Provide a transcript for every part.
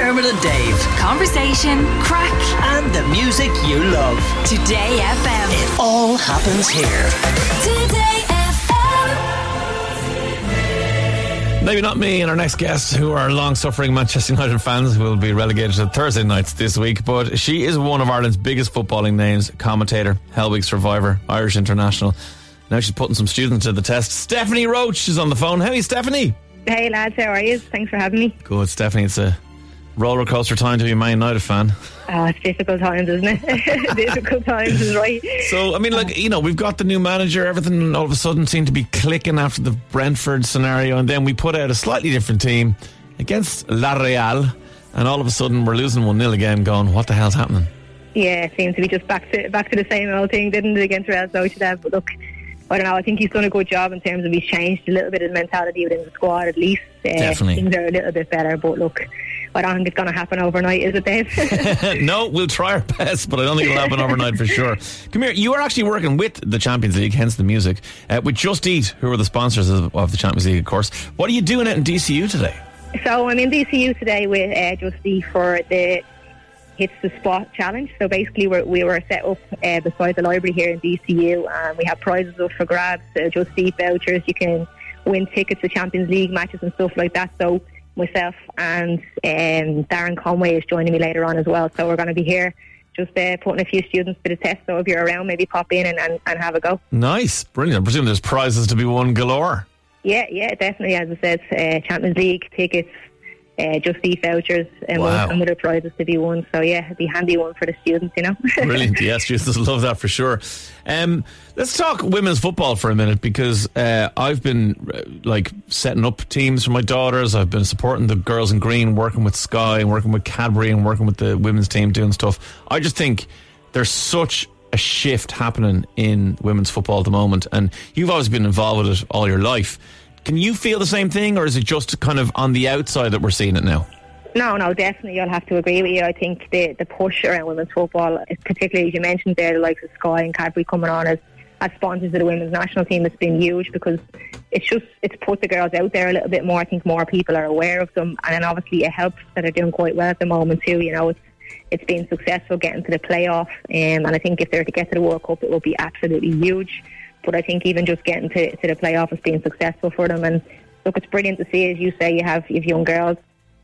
Dermot and Dave. Conversation, crack, And the music you love. Today FM. It all happens here. Today FM. Maybe not me and our next guest, who are long suffering Manchester United fans, who will be relegated to Thursday nights this week. But she is one of Ireland's biggest footballing names, commentator, Hell Week survivor, Irish international. Now she's putting some students to the test. Stephanie Roche is on the phone. How are you, Stephanie? Hey lads, how are you? Thanks for having me. Good, Stephanie. It's a roller coaster time to be a Man United fan. Oh, it's difficult times, isn't it? difficult times is right. So, I mean, like, you know, we've got the new manager, everything all of a sudden seemed to be clicking after the Brentford scenario, and then we put out a slightly different team against La Real, and all of a sudden we're losing 1 0 again, going, what the hell's happening? Yeah, it seems to be just back to back to the same old thing, didn't it, against Real Sociedad? But look, I don't know. I think he's done a good job in terms of he's changed a little bit of mentality within the squad. At least uh, Definitely. things are a little bit better. But look, I don't think it's going to happen overnight, is it, Dave? no, we'll try our best, but I don't think it'll happen overnight for sure. Come here, you are actually working with the Champions League, hence the music, uh, with Just Eat, who are the sponsors of, of the Champions League, of course. What are you doing out in DCU today? So I'm in DCU today with uh, Just Eat for the Hits the Spot challenge. So basically, we're, we were set up uh, beside the library here in DCU, and we have prizes up for grabs, uh, Just Eat vouchers. You can win tickets to Champions League matches and stuff like that. So myself and um, Darren Conway is joining me later on as well. So we're going to be here. Just uh, putting a few students to the test. So if you're around, maybe pop in and, and, and have a go. Nice, brilliant. I presume there's prizes to be won galore. Yeah, yeah, definitely. As I said, uh, Champions League tickets, uh, just eat vouchers, and Wow. some other prizes to be won. So yeah, it'd be a handy one for the students, you know. Brilliant. yes, students love that for sure. Um, let's talk women's football for a minute because uh, I've been uh, like setting up teams for my daughters. I've been supporting the girls in green, working with Sky and working with Cadbury and working with the women's team doing stuff. I just think there's such a shift happening in women's football at the moment, and you've always been involved with it all your life. Can you feel the same thing, or is it just kind of on the outside that we're seeing it now? no, no, definitely, I'll have to agree with you. I think the the push around women's football, particularly as you mentioned there, the likes of Sky and Cadbury coming on as as sponsors of the women's national team, has been huge because it's just it's put the girls out there a little bit more. I think more people are aware of them, and then obviously it helps that they're doing quite well at the moment too. You know, it's it's been successful getting to the playoff, um, and I think if they're to get to the World Cup, it will be absolutely huge. But I think even just getting to, to the playoff has been successful for them. And look, it's brilliant to see, as you say, you have you have young girls.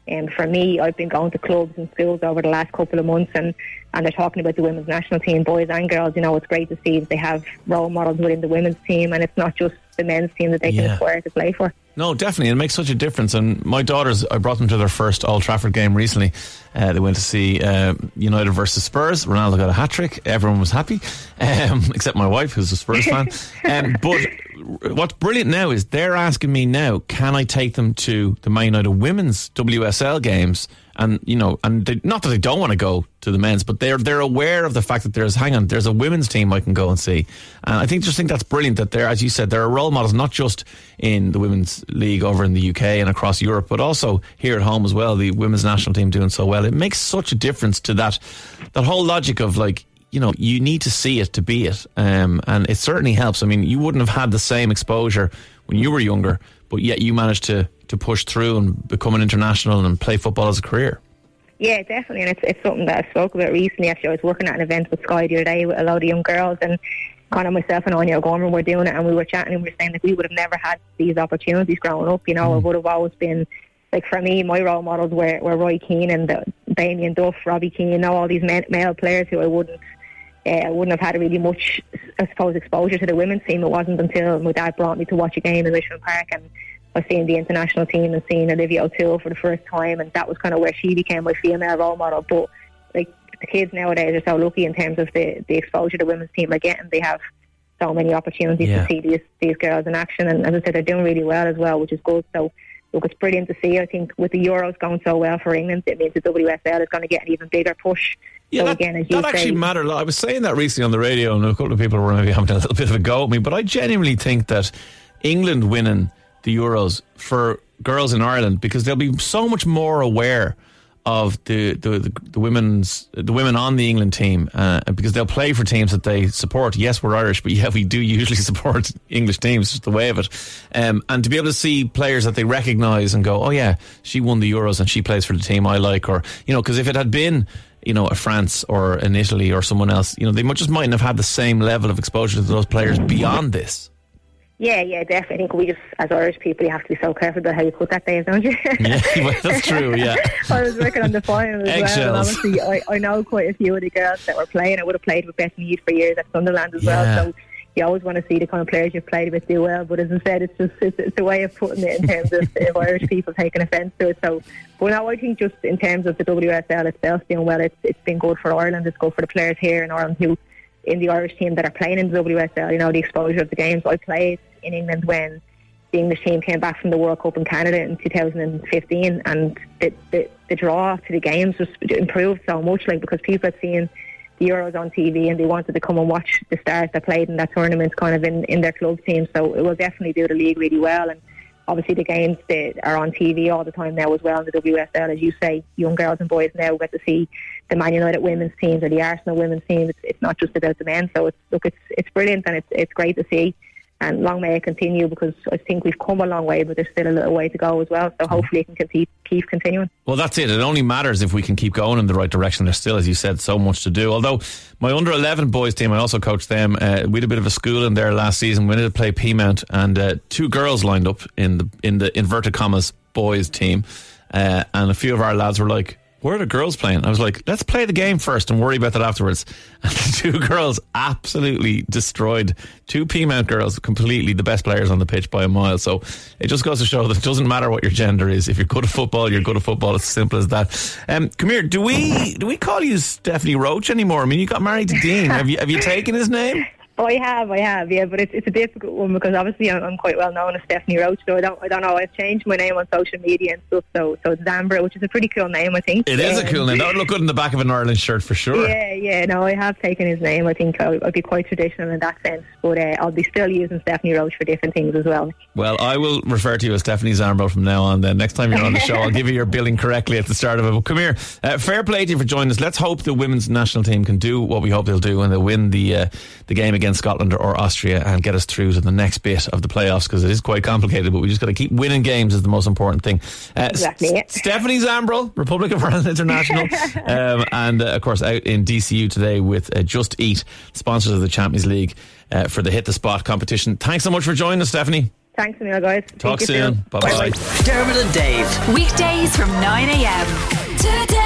And for me, I've been going to clubs and schools over the last couple of months, and, and they're talking about the women's national team, boys and girls. You know, it's great to see that they have role models within the women's team, and it's not just the men's team that they can Yeah. aspire to play for. No, definitely. It makes such a difference. And my daughters, I brought them to their first Old Trafford game recently. Uh, they went to see uh, United versus Spurs. Ronaldo got a hat trick. Everyone was happy, um, except my wife, who's a Spurs fan. Um, but what's brilliant now is they're asking me now, can I take them to the Man United women's WSL games? And you know, and they, not that they don't want to go to the men's, but they're they're aware of the fact that there's hang on, there's a women's team I can go and see, and I think just think that's brilliant that they're, as you said, there are role models not just in the women's league over in the UK and across Europe, but also here at home as well. The women's national team doing so well, it makes such a difference to that that whole logic of like you know, you need to see it to be it. Um, and it certainly helps. I mean, you wouldn't have had the same exposure when you were younger, but yet you managed to, to push through and become an international and play football as a career. Yeah, definitely, and it's it's something that I spoke about recently. Actually, I was working at an event with Sky the other day with a lot of young girls, and kind of myself and Áine O'Gorman were doing it, and we were chatting, and we were saying that we would have never had these opportunities growing up. You know, it would have always been like for me, my role models were, were Roy Keane and the, Damien Duff, Robbie Keane, you know, all these men, male players who I wouldn't. Uh, I wouldn't have had really much, I suppose, exposure to the women's team. It wasn't until my dad brought me to watch a game in Richmond Park and I was seeing the international team and seeing Olivia O'Toole for the first time, and that was kind of where she became my female role model. But like the kids nowadays are so lucky in terms of the, the exposure the women's team are getting. They have so many opportunities Yeah. to see these these girls in action, and as I said, they're doing really well as well, which is good. So. Look, it's brilliant to see. I think with the Euros going so well for England, it means the WSL is going to get an even bigger push. Yeah, so that, again, as you that say, actually mattered. I was saying that recently on the radio, and a couple of people were maybe having a little bit of a go at me, but I genuinely think that England winning the Euros for girls in Ireland, because they'll be so much more aware of the the, the, the women's the women on the England team uh, because they'll play for teams that they support. Yes, we're Irish, but yeah, we do usually support English teams. Just the way of it. Um, and to be able to see players that they recognise and go, oh yeah, she won the Euros and she plays for the team I like, or you know, because if it had been you know, a France or an Italy or someone else, you know, they just mightn't have had the same level of exposure to those players beyond this. Yeah, yeah, definitely. I think we just, as Irish people, you have to be so careful about how you put that, Dave, don't you? Yeah, well, that's true. Yeah, I was working on the final as well. Obviously, I, I know quite a few of the girls that were playing. I would have played with Beth Mead for years at Sunderland as Yeah. well. So you always want to see the kind of players you've played with do well. But as I said, it's just it's, it's a way of putting it in terms of, of Irish people taking offence to it. So, but now I think just in terms of the WSL itself doing well, it's it's been good for Ireland. It's good for the players here in Ireland who in the Irish team that are playing in the WSL. You know, the exposure of the games. I played in England when the English team came back from the World Cup in Canada in 2015, and the, the, the draw to the games was improved so much, like because people had seen the Euros on TV and they wanted to come and watch the stars that played in that tournament, kind of in, in their club team. So it will definitely do the league really well, and obviously the games that are on TV all the time now as well in the WSL, as you say, young girls and boys now get to see the Man United women's teams or the Arsenal women's team. It's, it's not just about the men, so it's look, it's it's brilliant and it's it's great to see. And long may it continue because I think we've come a long way, but there's still a little way to go as well. So hopefully it can keep keep continuing. Well, that's it. It only matters if we can keep going in the right direction. There's still, as you said, so much to do. Although my under 11 boys team, I also coached them. Uh, we had a bit of a school in there last season. We needed to play Peamount, and uh, two girls lined up in the in the inverted commas boys team, uh, and a few of our lads were like. Where are the girls playing? I was like, let's play the game first and worry about that afterwards. And the two girls absolutely destroyed two Peamount girls, completely the best players on the pitch by a mile. So it just goes to show that it doesn't matter what your gender is. If you're good at football, you're good at football. It's as simple as that. Um, come here. Do we do we call you Stephanie Roche anymore? I mean, you got married to Dean. Have you have you taken his name? Oh, I have, I have, yeah, but it's it's a difficult one because obviously I'm, I'm quite well known as Stephanie Roche, so I don't I don't know. I've changed my name on social media and stuff, so so it's Zambra, which is a pretty cool name, I think. It is a Um, cool name. That would look good in the back of an Ireland shirt for sure. Yeah, yeah, no, I have taken his name. I think I'll, I'll be quite traditional in that sense, but uh, I'll be still using Stephanie Roche for different things as well. Well, I will refer to you as Stephanie Zambra from now on. Then next time you're on the show, I'll give you your billing correctly at the start of it. But come here, uh, fair play to you for joining us. Let's hope the women's national team can do what we hope they'll do and they'll win the uh, the game against Scotland or Austria and get us through to the next bit of the playoffs because it is quite complicated. But we just got to keep winning games is the most important thing. Uh, Exactly, yeah. S- Stephanie Zambra, Republic of Ireland International, um, and uh, of course out in DCU today with uh, Just Eat, sponsors of the Champions League uh, for the Hit the Spot competition. Thanks so much for joining us, Stephanie. Thanks, Emil, guys. Talk Speak to you soon. Bye bye. Dermot and Dave. Weekdays from 9 a.m. Today